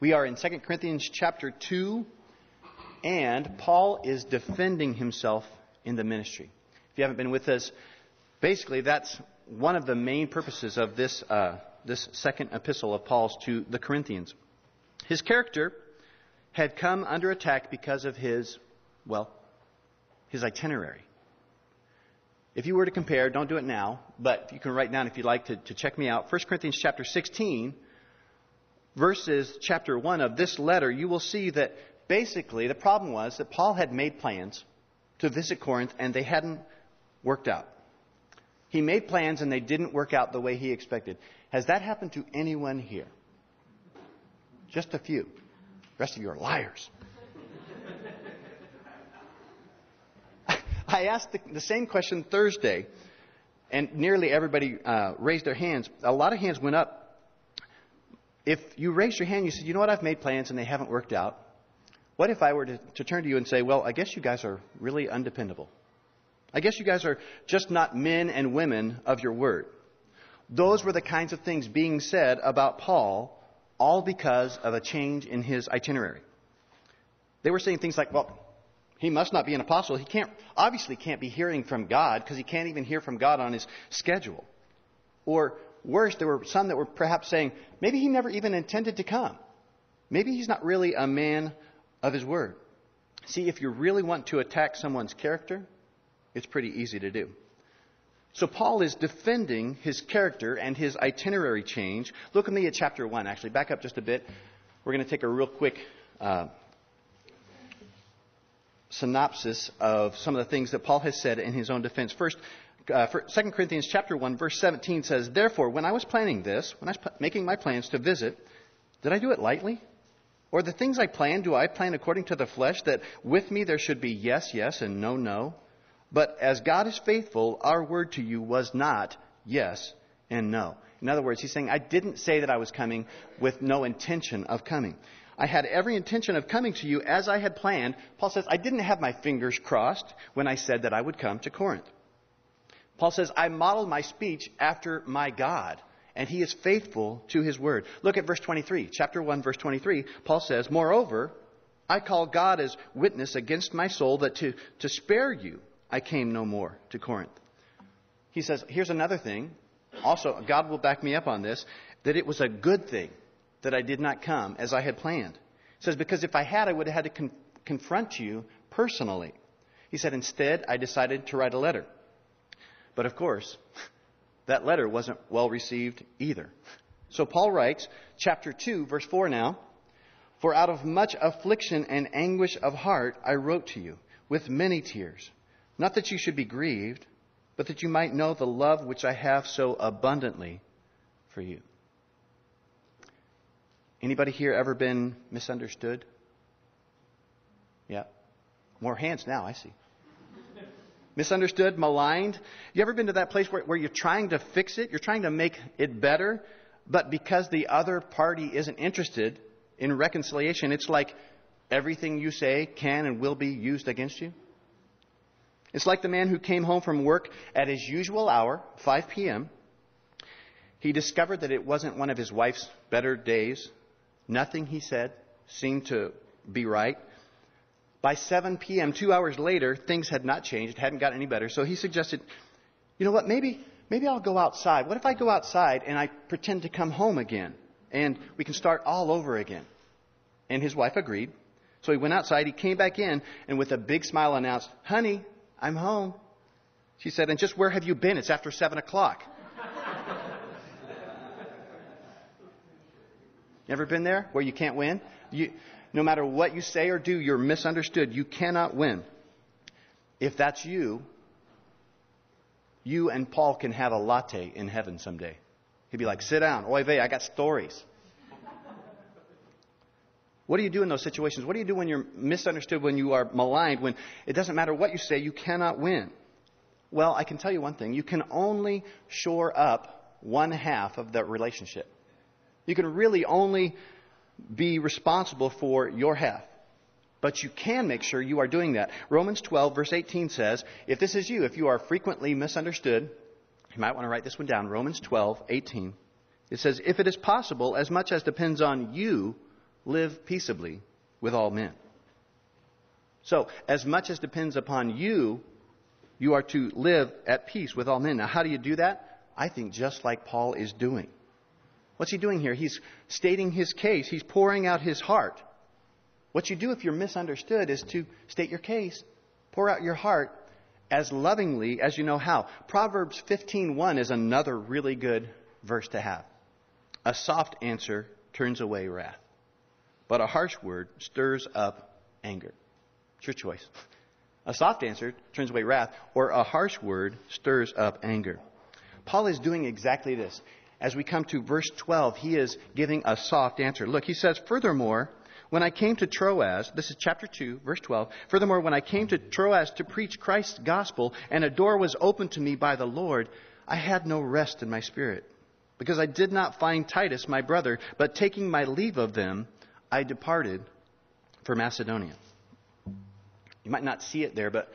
We are in 2 Corinthians chapter 2, and Paul is defending himself in the ministry. If you haven't been with us, basically that's one of the main purposes of this, uh, this second epistle of Paul's to the Corinthians. His character had come under attack because of his, well, his itinerary. If you were to compare, don't do it now, but you can write down if you'd like to, to check me out. 1 Corinthians chapter 16, verses chapter 1 of this letter, you will see that basically the problem was that Paul had made plans to visit Corinth and they hadn't worked out. He made plans and they didn't work out the way he expected. Has that happened to anyone here? Just a few. The rest of you are liars. I asked the, the, same question Thursday, and nearly everybody uh, raised their hands. A lot of hands went up. If you raised your hand, you said, You know what, I've made plans and they haven't worked out. What if I were to, to turn to you and say, Well, I guess you guys are really undependable? I guess you guys are just not men and women of your word. Those were the kinds of things being said about Paul, all because of a change in his itinerary. They were saying things like, well, he must not be an apostle. He can't, obviously can't be hearing from God because he can't even hear from God on his schedule. Or worse, there were some that were perhaps saying, maybe he never even intended to come. Maybe he's not really a man of his word. See, if you really want to attack someone's character, it's pretty easy to do. So Paul is defending his character and his itinerary change. Look at me at chapter 1, actually. Back up just a bit. We're going to take a real quick uh, synopsis of some of the things that Paul has said in his own defense. First, uh, 2 Corinthians chapter 1 verse 17 says, Therefore, when I was planning this, when I was making my plans to visit, did I do it lightly? Or the things I plan, do I plan according to the flesh, that with me there should be yes, yes, and no, no? But as God is faithful, our word to you was not yes and no. In other words, he's saying, I didn't say that I was coming with no intention of coming. I had every intention of coming to you as I had planned. Paul says, I didn't have my fingers crossed when I said that I would come to Corinth. Paul says, I modeled my speech after my God, and he is faithful to his word. Look at verse 23, chapter 1, verse 23. Paul says, Moreover, I call God as witness against my soul that to, to spare you I came no more to Corinth. He says, here's another thing. Also, God will back me up on this, that it was a good thing that I did not come as I had planned. He says, because if I had, I would have had to con- confront you personally. He said, instead, I decided to write a letter. But of course, that letter wasn't well received either. So Paul writes, chapter 2, verse 4 now, For out of much affliction and anguish of heart I wrote to you, with many tears. Not that you should be grieved, but that you might know the love which I have so abundantly for you. Anybody here ever been misunderstood? Yeah. More hands now, I see. Misunderstood, maligned. You ever been to that place where, where you're trying to fix it? You're trying to make it better, but because the other party isn't interested in reconciliation, it's like everything you say can and will be used against you? It's like the man who came home from work at his usual hour, 5 p.m. He discovered that it wasn't one of his wife's better days Nothing he said seemed to be right. By 7 p.m., two hours later, things had not changed, hadn't gotten any better. So he suggested, you know what, maybe, maybe I'll go outside. What if I go outside and I pretend to come home again? And we can start all over again. And his wife agreed. So he went outside, he came back in, and with a big smile announced, Honey, I'm home. She said, And just where have you been? It's after 7 o'clock. Ever been there where you can't win? You, no matter what you say or do, you're misunderstood. You cannot win. If that's you, you and Paul can have a latte in heaven someday. He'd be like, sit down. Oy vey, I got stories. What do you do in those situations? What do you do when you're misunderstood, when you are maligned, when it doesn't matter what you say, you cannot win? Well, I can tell you one thing. You can only shore up one half of that relationship. You can really only be responsible for your half. But you can make sure you are doing that. Romans 12, verse 18 says, if this is you, if you are frequently misunderstood, you might want to write this one down. Romans 12, 18. It says, if it is possible, as much as depends on you, live peaceably with all men. So, as much as depends upon you, you are to live at peace with all men. Now, how do you do that? I think just like Paul is doing. What's he doing here? He's stating his case, he's pouring out his heart. What you do if you're misunderstood is to state your case, pour out your heart as lovingly as you know how. Proverbs 15:1 is another really good verse to have. A soft answer turns away wrath, but a harsh word stirs up anger. It's your choice. A soft answer turns away wrath, or a harsh word stirs up anger. Paul is doing exactly this. As we come to verse 12, he is giving a soft answer. Look, he says, Furthermore, when I came to Troas, this is chapter 2, verse 12. Furthermore, when I came to Troas to preach Christ's gospel and a door was opened to me by the Lord, I had no rest in my spirit because I did not find Titus, my brother, but taking my leave of them, I departed for Macedonia. You might not see it there, but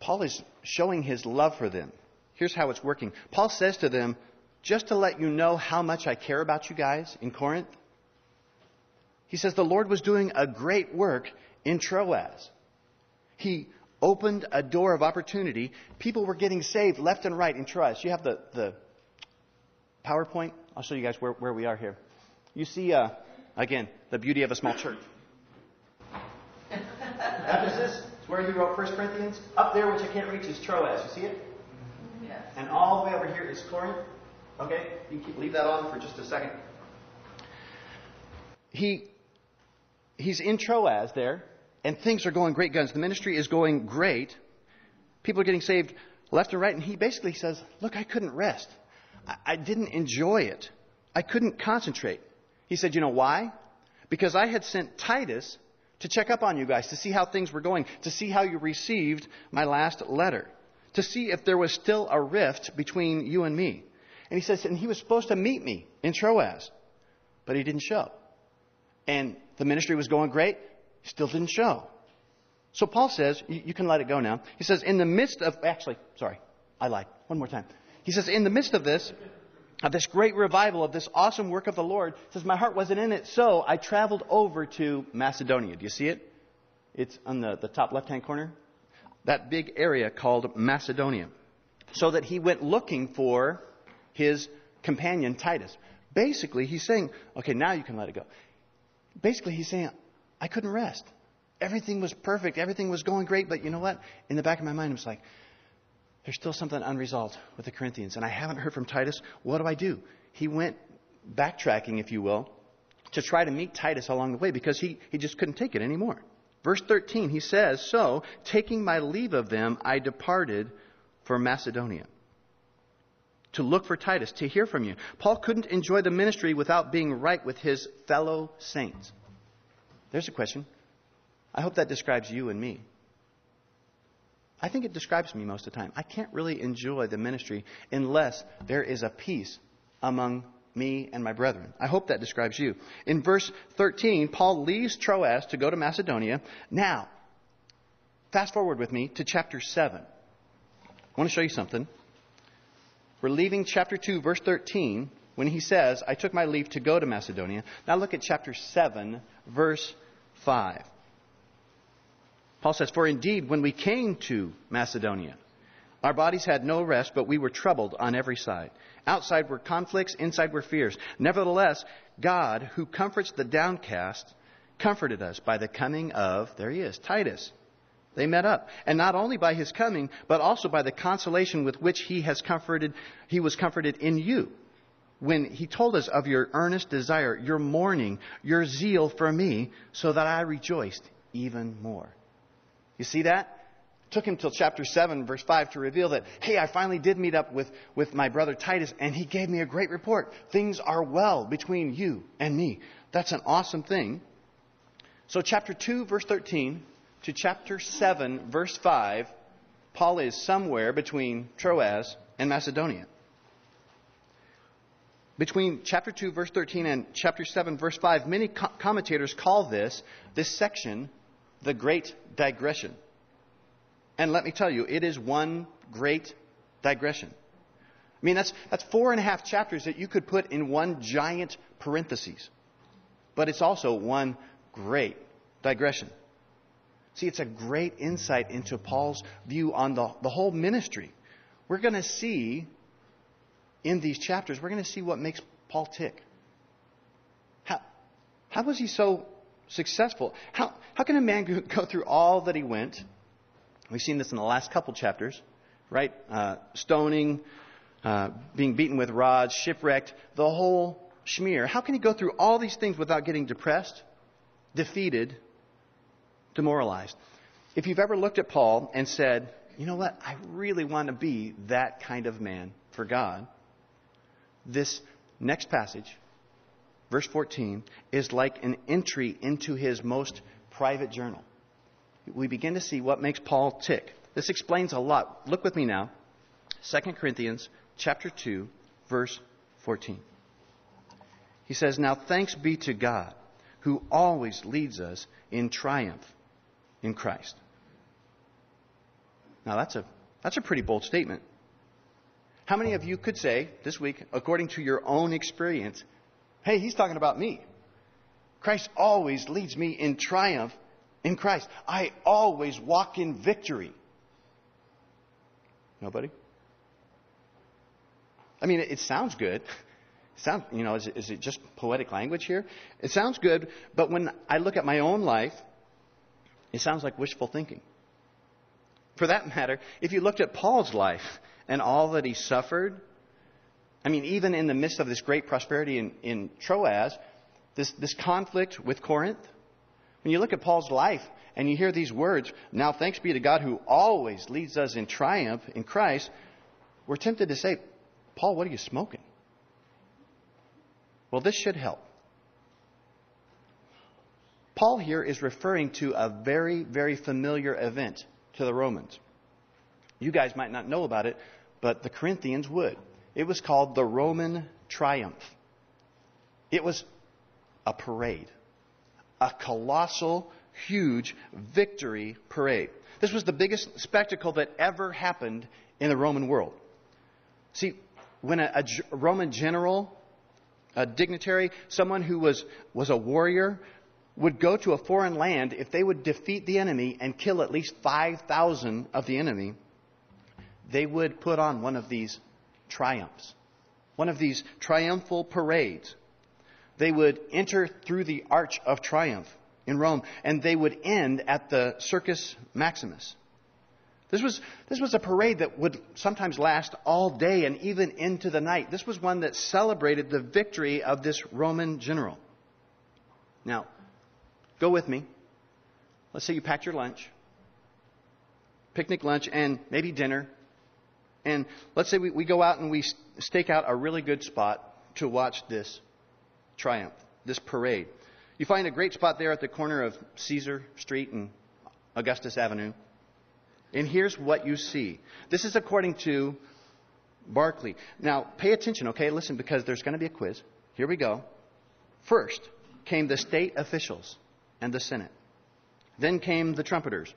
Paul is showing his love for them. Here's how it's working. Paul says to them, just to let you know how much I care about you guys in Corinth, he says the Lord was doing a great work in Troas. He opened a door of opportunity. People were getting saved left and right in Troas. You have the, the PowerPoint? I'll show you guys where, where we are here. You see, uh, again, the beauty of a small church. Ephesus is where he wrote 1 Corinthians. Up there, which I can't reach, is Troas. You see it? Yes. And all the way over here is Corinth. Okay? You can leave that on for just a second. He he's in Troas there, and things are going great guns. The ministry is going great. People are getting saved left and right, and he basically says, Look, I couldn't rest. I, I didn't enjoy it. I couldn't concentrate. He said, You know why? Because I had sent Titus to check up on you guys, to see how things were going, to see how you received my last letter, to see if there was still a rift between you and me. And he says, and he was supposed to meet me in Troas, but he didn't show and the ministry was going great, still didn't show. So Paul says, you, can let it go now. He says, in the midst of, actually, sorry, I lied. One more time. He says, in the midst of this, of this great revival, of this awesome work of the Lord, says, my heart wasn't in it, so I traveled over to Macedonia. Do you see it? It's on the, the top left hand corner. That big area called Macedonia. So that he went looking for his companion Titus. Basically, he's saying, okay, now you can let it go basically, he's saying, I couldn't rest. Everything was perfect. Everything was going great. But you know what? In the back of my mind, I was like, there's still something unresolved with the Corinthians. And I haven't heard from Titus. What do I do? He went backtracking, if you will, to try to meet Titus along the way because he, he just couldn't take it anymore. Verse 13, he says, So, taking my leave of them, I departed for Macedonia to look for Titus, to hear from you. Paul couldn't enjoy the ministry without being right with his fellow saints. There's a question. I hope that describes you and me. I think it describes me most of the time. I can't really enjoy the ministry unless there is a peace among me and my brethren. I hope that describes you. In verse 13, Paul leaves Troas to go to Macedonia. Now, fast forward with me to chapter 7. I want to show you something. We're leaving chapter 2, verse 13, when he says, I took my leave to go to Macedonia. Now look at chapter 7, verse 5. Paul says, For indeed, when we came to Macedonia, our bodies had no rest, but we were troubled on every side. Outside were conflicts, inside were fears. Nevertheless, God, who comforts the downcast, comforted us by the coming of, there he is, Titus they met up. And not only by his coming, but also by the consolation with which he has comforted, he was comforted in you. When he told us of your earnest desire, your mourning, your zeal for me, so that I rejoiced even more. You see that? It took him till chapter 7, verse 5 to reveal that, hey, I finally did meet up with, with my brother Titus, and he gave me a great report. Things are well between you and me. That's an awesome thing. So, chapter 2, verse 13 to chapter 7, verse 5, Paul is somewhere between Troas and Macedonia. Between chapter 2, verse 13, and chapter 7, verse 5, many co- commentators call this, this section, the Great Digression. And let me tell you, it is one great digression. I mean, that's, that's four and a half chapters that you could put in one giant parenthesis. but it's also one great digression. See, it's a great insight into Paul's view on the, the whole ministry. We're going to see in these chapters, we're going to see what makes Paul tick. How, how was he so successful? How, how can a man go through all that he went? We've seen this in the last couple chapters, right? Uh, stoning, uh, being beaten with rods, shipwrecked, the whole schmear. How can he go through all these things without getting depressed, defeated, demoralized? If you've ever looked at Paul and said, you know what, I really want to be that kind of man for God, this next passage, verse 14, is like an entry into his most private journal. We begin to see what makes Paul tick. This explains a lot. Look with me now. 2 Corinthians chapter 2, verse 14. He says, Now thanks be to God, who always leads us in triumph in Christ. Now that's a, that's a pretty bold statement. How many of you could say this week, according to your own experience, hey, he's talking about me? Christ always leads me in triumph in Christ. I always walk in victory. Nobody? I mean, it, sounds good. It sounds, you know, is it, is it just poetic language here? It sounds good, but when I look at my own life, it sounds like wishful thinking. For that matter, if you looked at Paul's life, and all that he suffered. I mean, even in the midst of this great prosperity in, in Troas, this, this conflict with Corinth, when you look at Paul's life and you hear these words, now thanks be to God who always leads us in triumph in Christ, we're tempted to say, Paul, what are you smoking? Well, this should help. Paul here is referring to a very, very familiar event to the Romans. You guys might not know about it, but the Corinthians would. It was called the Roman Triumph. It was a parade, a colossal, huge victory parade. This was the biggest spectacle that ever happened in the Roman world. See, when a, a Roman general, a dignitary, someone who was, was a warrior, would go to a foreign land, if they would defeat the enemy and kill at least 5,000 of the enemy, they would put on one of these triumphs, one of these triumphal parades. They would enter through the Arch of Triumph in Rome, and they would end at the Circus Maximus. This was, this was a parade that would sometimes last all day and even into the night. This was one that celebrated the victory of this Roman general. Now, go with me. Let's say you packed your lunch, picnic lunch, and maybe dinner, and let's say we, we go out and we stake out a really good spot to watch this triumph, this parade. You find a great spot there at the corner of Caesar Street and Augustus Avenue. And here's what you see. This is according to Barclay. Now, pay attention, okay? Listen, because there's going to be a quiz. Here we go. First came the state officials and the Senate. Then came the trumpeters.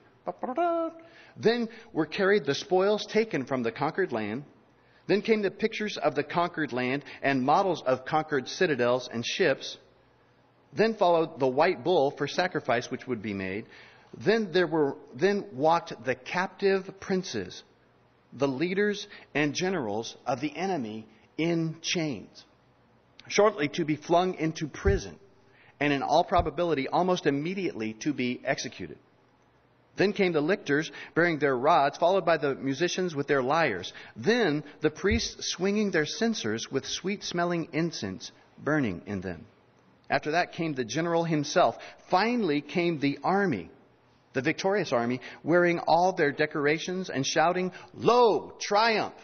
Then were carried the spoils taken from the conquered land. Then came the pictures of the conquered land and models of conquered citadels and ships. Then followed the white bull for sacrifice which would be made. Then there were then walked the captive princes, the leaders and generals of the enemy in chains, shortly to be flung into prison, and in all probability almost immediately to be executed. Then came the lictors bearing their rods, followed by the musicians with their lyres. Then the priests swinging their censers with sweet smelling incense burning in them. After that came the general himself. Finally came the army, the victorious army, wearing all their decorations and shouting, Lo, triumph!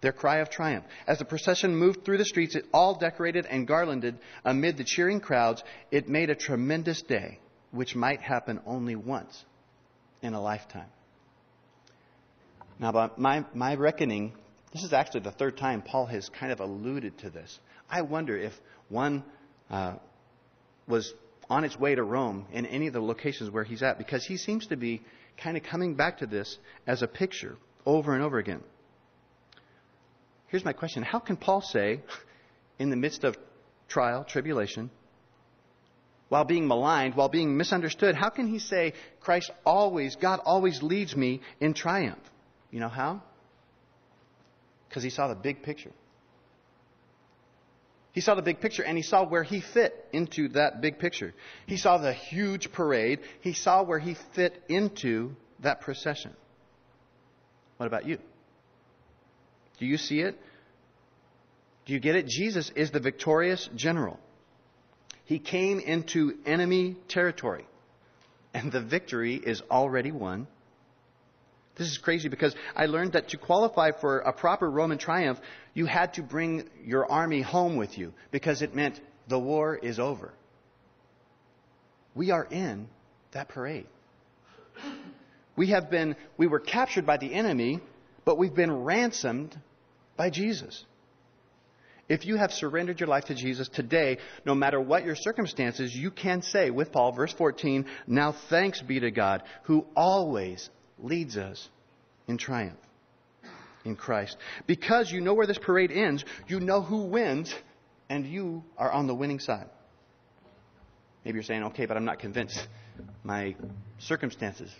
Their cry of triumph. As the procession moved through the streets, all decorated and garlanded amid the cheering crowds, it made a tremendous day, which might happen only once in a lifetime. Now, by my, my reckoning, this is actually the third time Paul has kind of alluded to this. I wonder if one uh, was on its way to Rome in any of the locations where he's at, because he seems to be kind of coming back to this as a picture over and over again. Here's my question How can Paul say, in the midst of trial, tribulation, while being maligned, while being misunderstood, how can he say, Christ always, God always leads me in triumph? You know how? Because he saw the big picture. He saw the big picture and he saw where he fit into that big picture. He saw the huge parade. He saw where he fit into that procession. What about you? Do you see it? Do you get it? Jesus is the victorious general. He came into enemy territory, and the victory is already won. This is crazy because I learned that to qualify for a proper Roman triumph, you had to bring your army home with you because it meant the war is over. We are in that parade. We have been, we were captured by the enemy, but we've been ransomed by Jesus. If you have surrendered your life to Jesus today, no matter what your circumstances, you can say with Paul, verse 14, Now thanks be to God who always leads us in triumph in Christ. Because you know where this parade ends, you know who wins, and you are on the winning side. Maybe you're saying, okay, but I'm not convinced. My circumstances.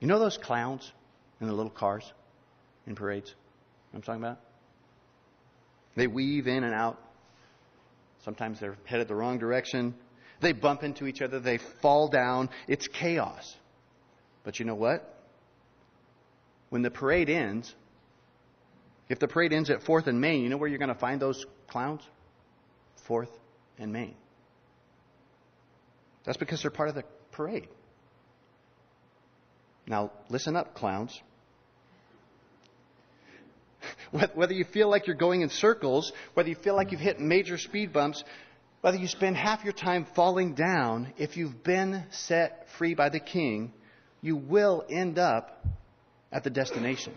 You know those clowns in the little cars in parades? I'm talking about? They weave in and out. Sometimes they're headed the wrong direction. They bump into each other. They fall down. It's chaos. But you know what? When the parade ends, if the parade ends at 4th and Main, you know where you're going to find those clowns? 4th and Main. That's because they're part of the parade. Now, listen up, clowns. Whether you feel like you're going in circles, whether you feel like you've hit major speed bumps, whether you spend half your time falling down, if you've been set free by the King, you will end up at the destination.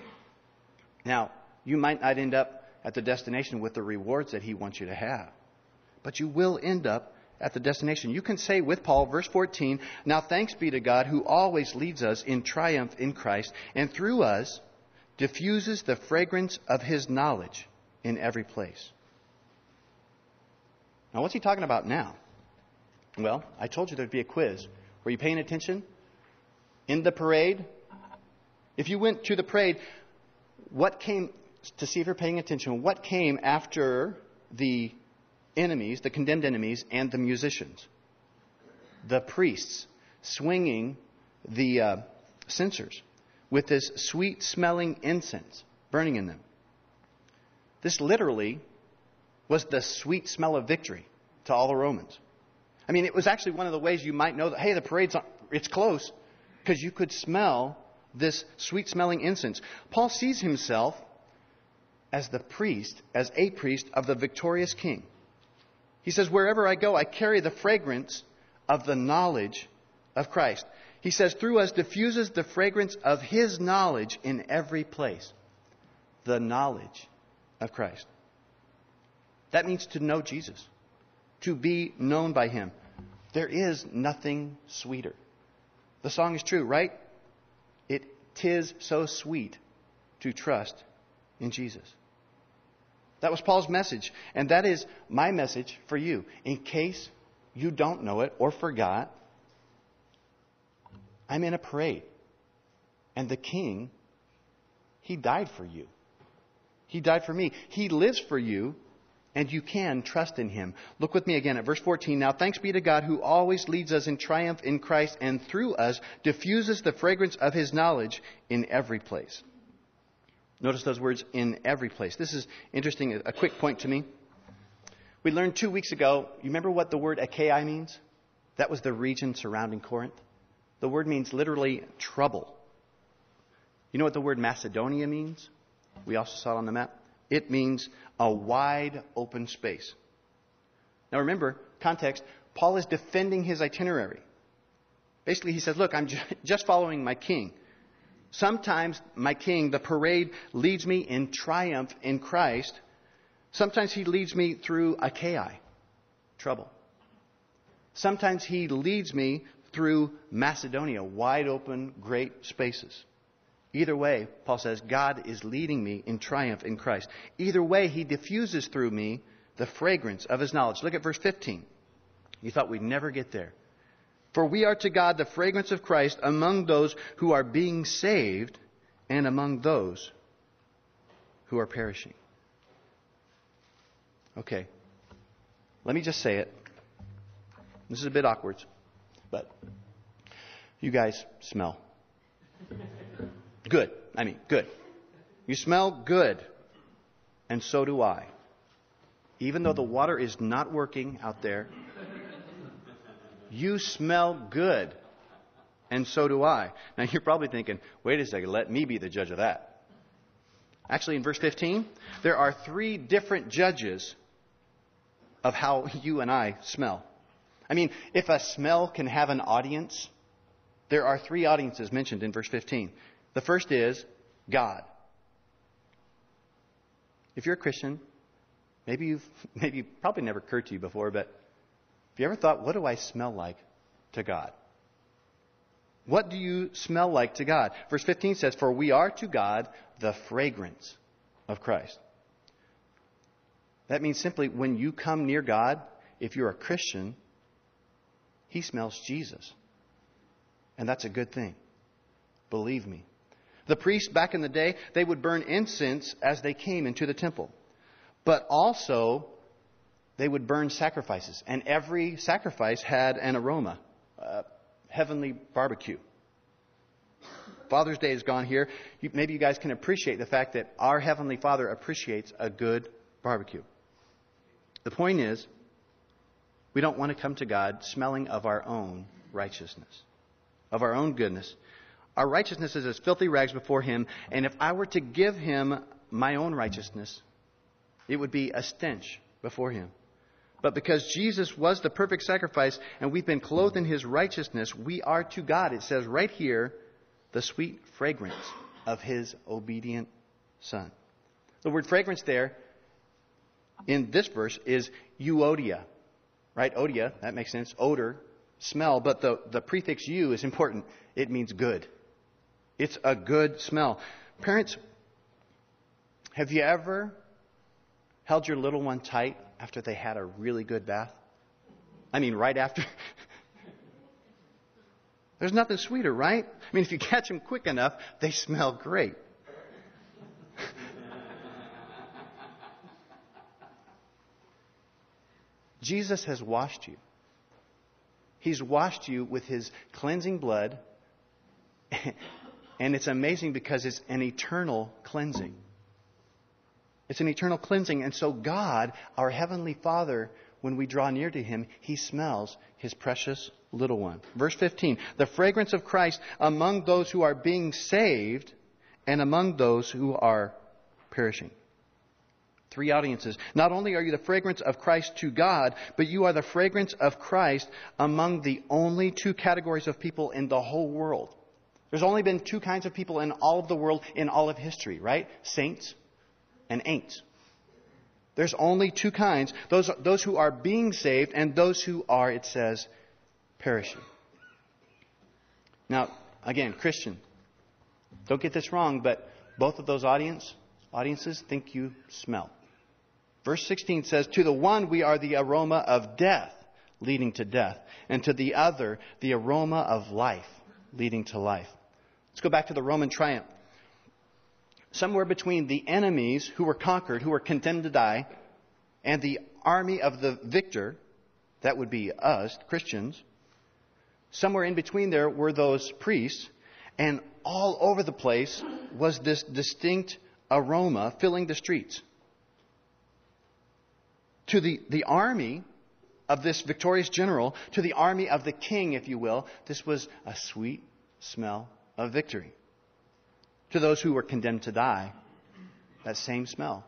Now, you might not end up at the destination with the rewards that He wants you to have, but you will end up at the destination. You can say with Paul, verse 14, Now thanks be to God who always leads us in triumph in Christ, and through us diffuses the fragrance of His knowledge in every place. Now, what's he talking about now? Well, I told you there'd be a quiz. Were you paying attention? In the parade? If you went to the parade, what came, to see if you're paying attention, what came after the enemies, the condemned enemies, and the musicians? The priests swinging the uh, censers with this sweet smelling incense burning in them. This literally was the sweet smell of victory to all the Romans. I mean, it was actually one of the ways you might know that, hey, the parade's, it's close, because you could smell this sweet smelling incense. Paul sees himself as the priest, as a priest of the victorious king. He says, wherever I go, I carry the fragrance of the knowledge of Christ. He says, through us diffuses the fragrance of his knowledge in every place. The knowledge of Christ. That means to know Jesus, to be known by him. There is nothing sweeter. The song is true, right? It tis so sweet to trust in Jesus. That was Paul's message, and that is my message for you. In case you don't know it or forgot, I'm in a parade. And the king, he died for you. He died for me. He lives for you and you can trust in him. Look with me again at verse 14. Now thanks be to God who always leads us in triumph in Christ and through us diffuses the fragrance of his knowledge in every place. Notice those words, in every place. This is interesting, a quick point to me. We learned two weeks ago, you remember what the word Achaia means? That was the region surrounding Corinth. The word means literally trouble. You know what the word Macedonia means? We also saw it on the map. It means a wide open space. Now remember, context, Paul is defending his itinerary. Basically, he says, Look, I'm just following my king. Sometimes my king, the parade, leads me in triumph in Christ. Sometimes he leads me through Achaia, trouble. Sometimes he leads me through Macedonia, wide open, great spaces. Either way, Paul says, God is leading me in triumph in Christ. Either way, he diffuses through me the fragrance of his knowledge. Look at verse 15. You thought we'd never get there. For we are to God the fragrance of Christ among those who are being saved and among those who are perishing. Okay. Let me just say it. This is a bit awkward, but you guys smell. Good. I mean, good. You smell good. And so do I. Even though the water is not working out there, you smell good. And so do I. Now you're probably thinking, wait a second, let me be the judge of that. Actually, in verse 15, there are three different judges of how you and I smell. I mean, if a smell can have an audience, there are three audiences mentioned in verse 15. The first is God. If you're a Christian, maybe you've maybe probably never occurred to you before, but have you ever thought, what do I smell like to God? What do you smell like to God? Verse 15 says, For we are to God the fragrance of Christ. That means simply when you come near God, if you're a Christian, He smells Jesus. And that's a good thing. Believe me. The priests back in the day, they would burn incense as they came into the temple. But also, they would burn sacrifices. And every sacrifice had an aroma, a heavenly barbecue. Father's Day is gone here. Maybe you guys can appreciate the fact that our Heavenly Father appreciates a good barbecue. The point is, we don't want to come to God smelling of our own righteousness, of our own goodness. Our righteousness is as filthy rags before Him, and if I were to give Him my own righteousness, it would be a stench before Him. But because Jesus was the perfect sacrifice and we've been clothed in His righteousness, we are to God, it says right here, the sweet fragrance of His obedient Son. The word fragrance there in this verse is euodia, right? Odia, that makes sense. Odor, smell, but the, the prefix eu is important. It means good. It's a good smell. Parents, have you ever held your little one tight after they had a really good bath? I mean, right after. There's nothing sweeter, right? I mean, if you catch them quick enough, they smell great. Jesus has washed you. He's washed you with his cleansing blood. And it's amazing because it's an eternal cleansing. It's an eternal cleansing. And so, God, our Heavenly Father, when we draw near to Him, He smells His precious little one. Verse 15 The fragrance of Christ among those who are being saved and among those who are perishing. Three audiences. Not only are you the fragrance of Christ to God, but you are the fragrance of Christ among the only two categories of people in the whole world there's only been two kinds of people in all of the world in all of history, right? Saints and ain'ts. There's only two kinds those, those who are being saved and those who are, it says, perishing. Now, again, Christian, don't get this wrong, but both of those audience, audiences think you smell. Verse 16 says, To the one we are the aroma of death, leading to death, and to the other the aroma of life, leading to life. Let's go back to the Roman triumph. Somewhere between the enemies who were conquered, who were condemned to die, and the army of the victor, that would be us, Christians, somewhere in between there were those priests, and all over the place was this distinct aroma filling the streets. To the, the army of this victorious general, to the army of the king, if you will, this was a sweet smell of victory. To those who were condemned to die, that same smell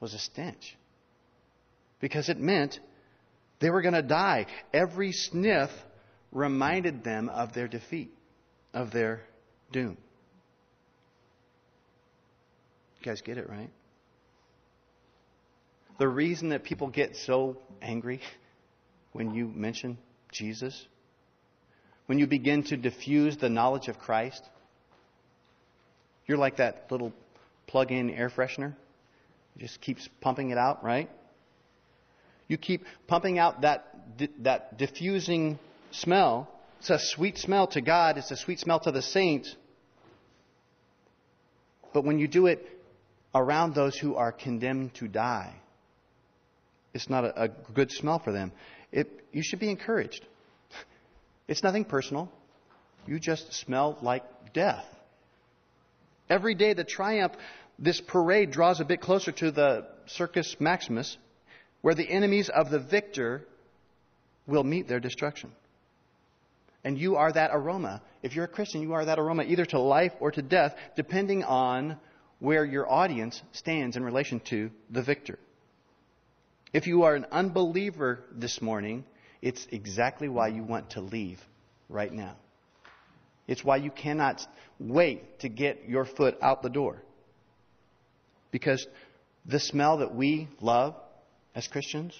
was a stench. Because it meant they were going to die. Every sniff reminded them of their defeat, of their doom. You guys get it, right? The reason that people get so angry when you mention Jesus when you begin to diffuse the knowledge of Christ, you're like that little plug in air freshener. It just keeps pumping it out, right? You keep pumping out that, that diffusing smell. It's a sweet smell to God, it's a sweet smell to the saints. But when you do it around those who are condemned to die, it's not a, a good smell for them. It, you should be encouraged. It's nothing personal. You just smell like death. Every day, the triumph, this parade draws a bit closer to the Circus Maximus, where the enemies of the victor will meet their destruction. And you are that aroma. If you're a Christian, you are that aroma either to life or to death, depending on where your audience stands in relation to the victor. If you are an unbeliever this morning, it's exactly why you want to leave right now. It's why you cannot wait to get your foot out the door. Because the smell that we love as Christians,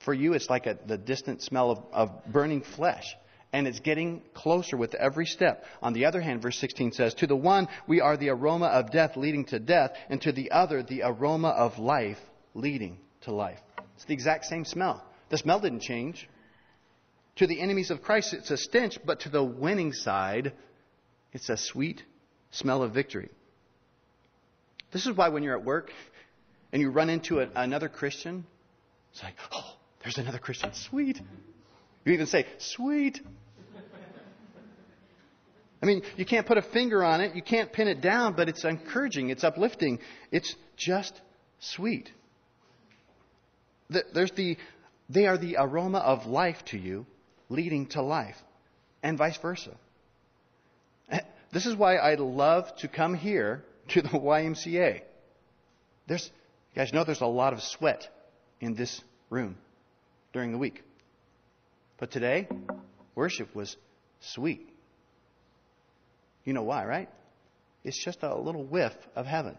for you, it's like a, the distant smell of, of burning flesh. And it's getting closer with every step. On the other hand, verse 16 says, To the one, we are the aroma of death leading to death, and to the other, the aroma of life leading to life. It's the exact same smell. The smell didn't change. To the enemies of Christ, it's a stench, but to the winning side, it's a sweet smell of victory. This is why when you're at work and you run into a, another Christian, it's like, oh, there's another Christian. Sweet. You even say, sweet. I mean, you can't put a finger on it, you can't pin it down, but it's encouraging, it's uplifting, it's just sweet. There's the, they are the aroma of life to you, leading to life, and vice versa. This is why I love to come here to the YMCA. There's, you guys know there's a lot of sweat in this room during the week. But today, worship was sweet. You know why, right? It's just a little whiff of heaven.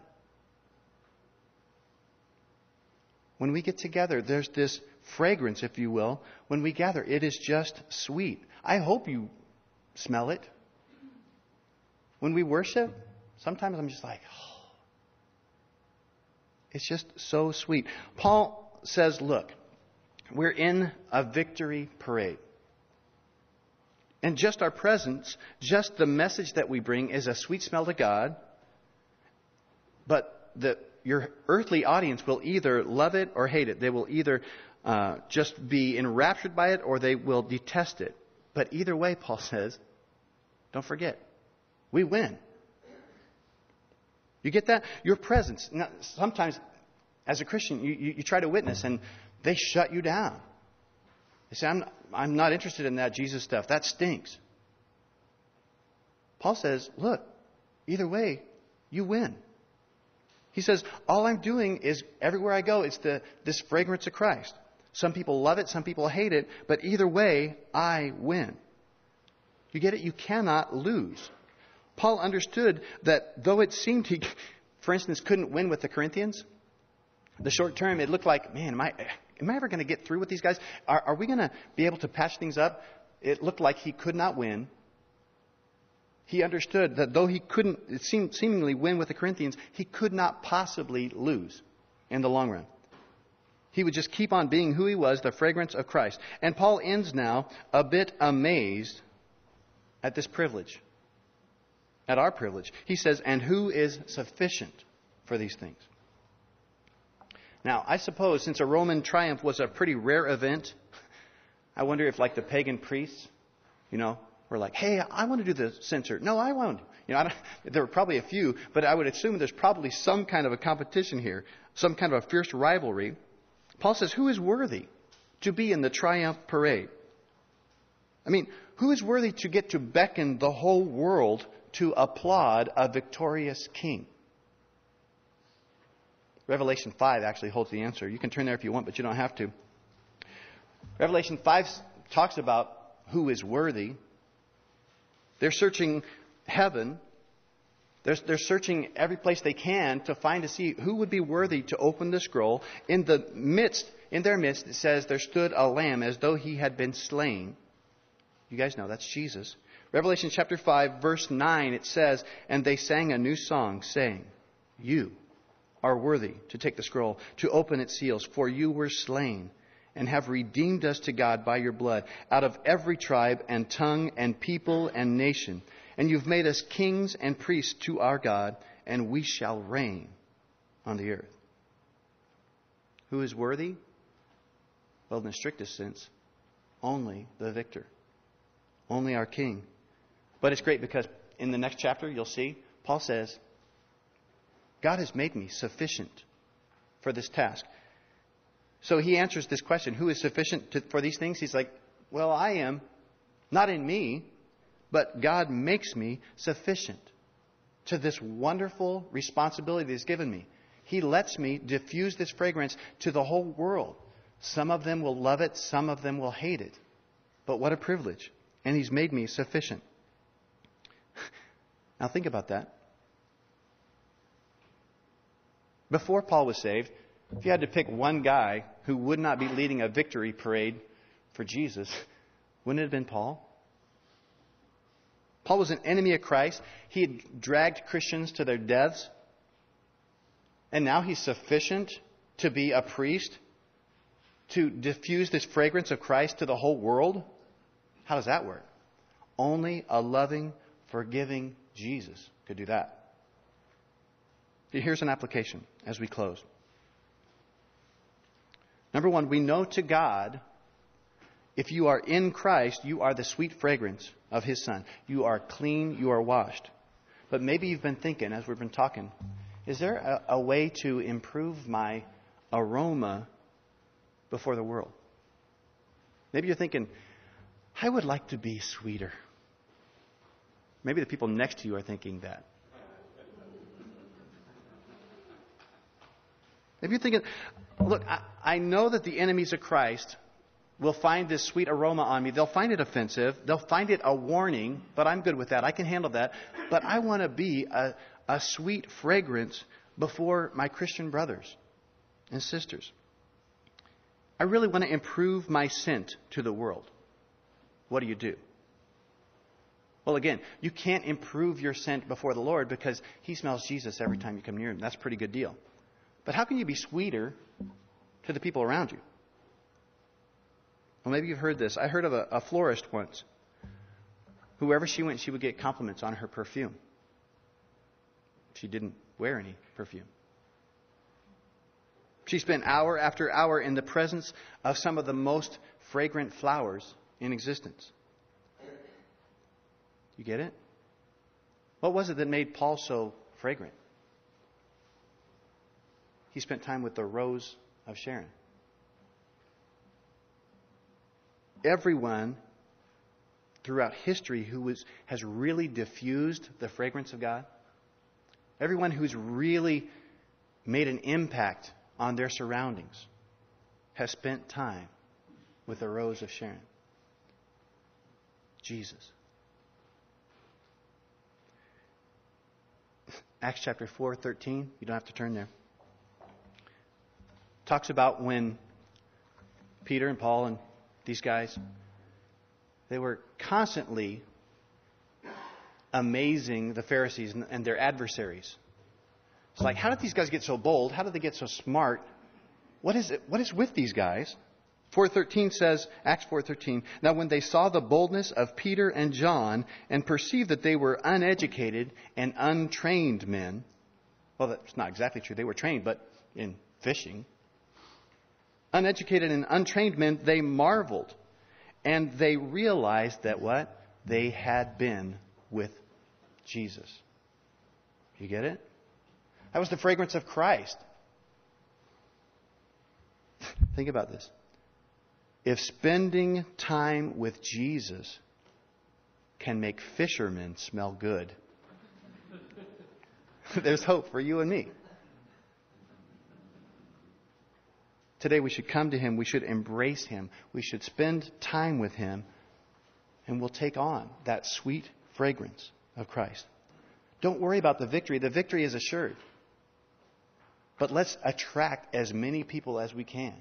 When we get together, there's this fragrance, if you will. When we gather, it is just sweet. I hope you smell it. When we worship, sometimes I'm just like, oh, it's just so sweet. Paul says, look, we're in a victory parade. And just our presence, just the message that we bring is a sweet smell to God. But the, your earthly audience will either love it or hate it. They will either uh, just be enraptured by it or they will detest it. But either way, Paul says, don't forget, we win. You get that? Your presence. Now, sometimes, as a Christian, you, you, you try to witness and they shut you down. They say, I'm, I'm not interested in that Jesus stuff. That stinks. Paul says, look, either way, you win. He says, all I'm doing is everywhere I go, it's the, this fragrance of Christ. Some people love it, some people hate it, but either way, I win. You get it? You cannot lose. Paul understood that though it seemed he, for instance, couldn't win with the Corinthians, the short term, it looked like, man, am I, am I ever going to get through with these guys? Are, are we going to be able to patch things up? It looked like he could not win. He understood that though he couldn't seemingly win with the Corinthians, he could not possibly lose in the long run. He would just keep on being who he was, the fragrance of Christ. And Paul ends now a bit amazed at this privilege, at our privilege. He says, And who is sufficient for these things? Now, I suppose since a Roman triumph was a pretty rare event, I wonder if, like the pagan priests, you know, were like, hey, I want to do the censer. No, I won't. You know, there were probably a few, but I would assume there's probably some kind of a competition here, some kind of a fierce rivalry. Paul says, who is worthy to be in the triumph parade? I mean, who is worthy to get to beckon the whole world to applaud a victorious king? Revelation 5 actually holds the answer. You can turn there if you want, but you don't have to. Revelation 5 talks about who is worthy. They're searching heaven. They're, they're, searching every place they can to find to see who would be worthy to open the scroll. In the midst, in their midst, it says there stood a lamb as though he had been slain. You guys know that's Jesus. Revelation chapter 5, verse 9, it says, And they sang a new song, saying, You are worthy to take the scroll, to open its seals, for you were slain and have redeemed us to God by your blood out of every tribe and tongue and people and nation. And you've made us kings and priests to our God, and we shall reign on the earth. Who is worthy? Well, in the strictest sense, only the victor, only our king. But it's great because in the next chapter, you'll see, Paul says, God has made me sufficient for this task. So he answers this question who is sufficient to, for these things? He's like, well, I am. Not in me, but God makes me sufficient to this wonderful responsibility that He's given me. He lets me diffuse this fragrance to the whole world. Some of them will love it, some of them will hate it. But what a privilege. And He's made me sufficient. Now think about that. Before Paul was saved, if you had to pick one guy who would not be leading a victory parade for Jesus, wouldn't it have been Paul? Paul was an enemy of Christ. He had dragged Christians to their deaths. And now he's sufficient to be a priest, to diffuse this fragrance of Christ to the whole world. How does that work? Only a loving, forgiving Jesus could do that. Here's an application as we close. Number one, we know to God, if you are in Christ, you are the sweet fragrance of His Son. You are clean, you are washed. But maybe you've been thinking, as we've been talking, is there a, a way to improve my aroma before the world? Maybe you're thinking, I would like to be sweeter. Maybe the people next to you are thinking that. Maybe you're thinking, look, I, I know that the enemies of Christ will find this sweet aroma on me. They'll find it offensive. They'll find it a warning, but I'm good with that. I can handle that. But I want to be a, a sweet fragrance before my Christian brothers and sisters. I really want to improve my scent to the world. What do you do? Well, again, you can't improve your scent before the Lord because He smells Jesus every time you come near Him. That's a pretty good deal. But how can you be sweeter to the people around you? Well, maybe you've heard this. I heard of a, a florist once. Whoever she went, she would get compliments on her perfume. She didn't wear any perfume. She spent hour after hour in the presence of some of the most fragrant flowers in existence. You get it? What was it that made Paul so fragrant? He spent time with the rose of Sharon. Everyone throughout history who was, has really diffused the fragrance of God, everyone who's really made an impact on their surroundings, has spent time with the rose of Sharon. Jesus. Acts chapter 4, 13. You don't have to turn there talks about when Peter and Paul and these guys, they were constantly amazing the Pharisees and their adversaries. It's like, how did these guys get so bold? How did they get so smart? What is it? What is with these guys? 4:13 says, Acts 4:13. Now when they saw the boldness of Peter and John and perceived that they were uneducated and untrained men, well, that's not exactly true. They were trained, but in fishing, uneducated and untrained men, they marveled. And they realized that what? They had been with Jesus. You get it? That was the fragrance of Christ. Think about this. If spending time with Jesus can make fishermen smell good, there's hope for you and me. Today we should come to Him. We should embrace Him. We should spend time with Him. And we'll take on that sweet fragrance of Christ. Don't worry about the victory. The victory is assured. But let's attract as many people as we can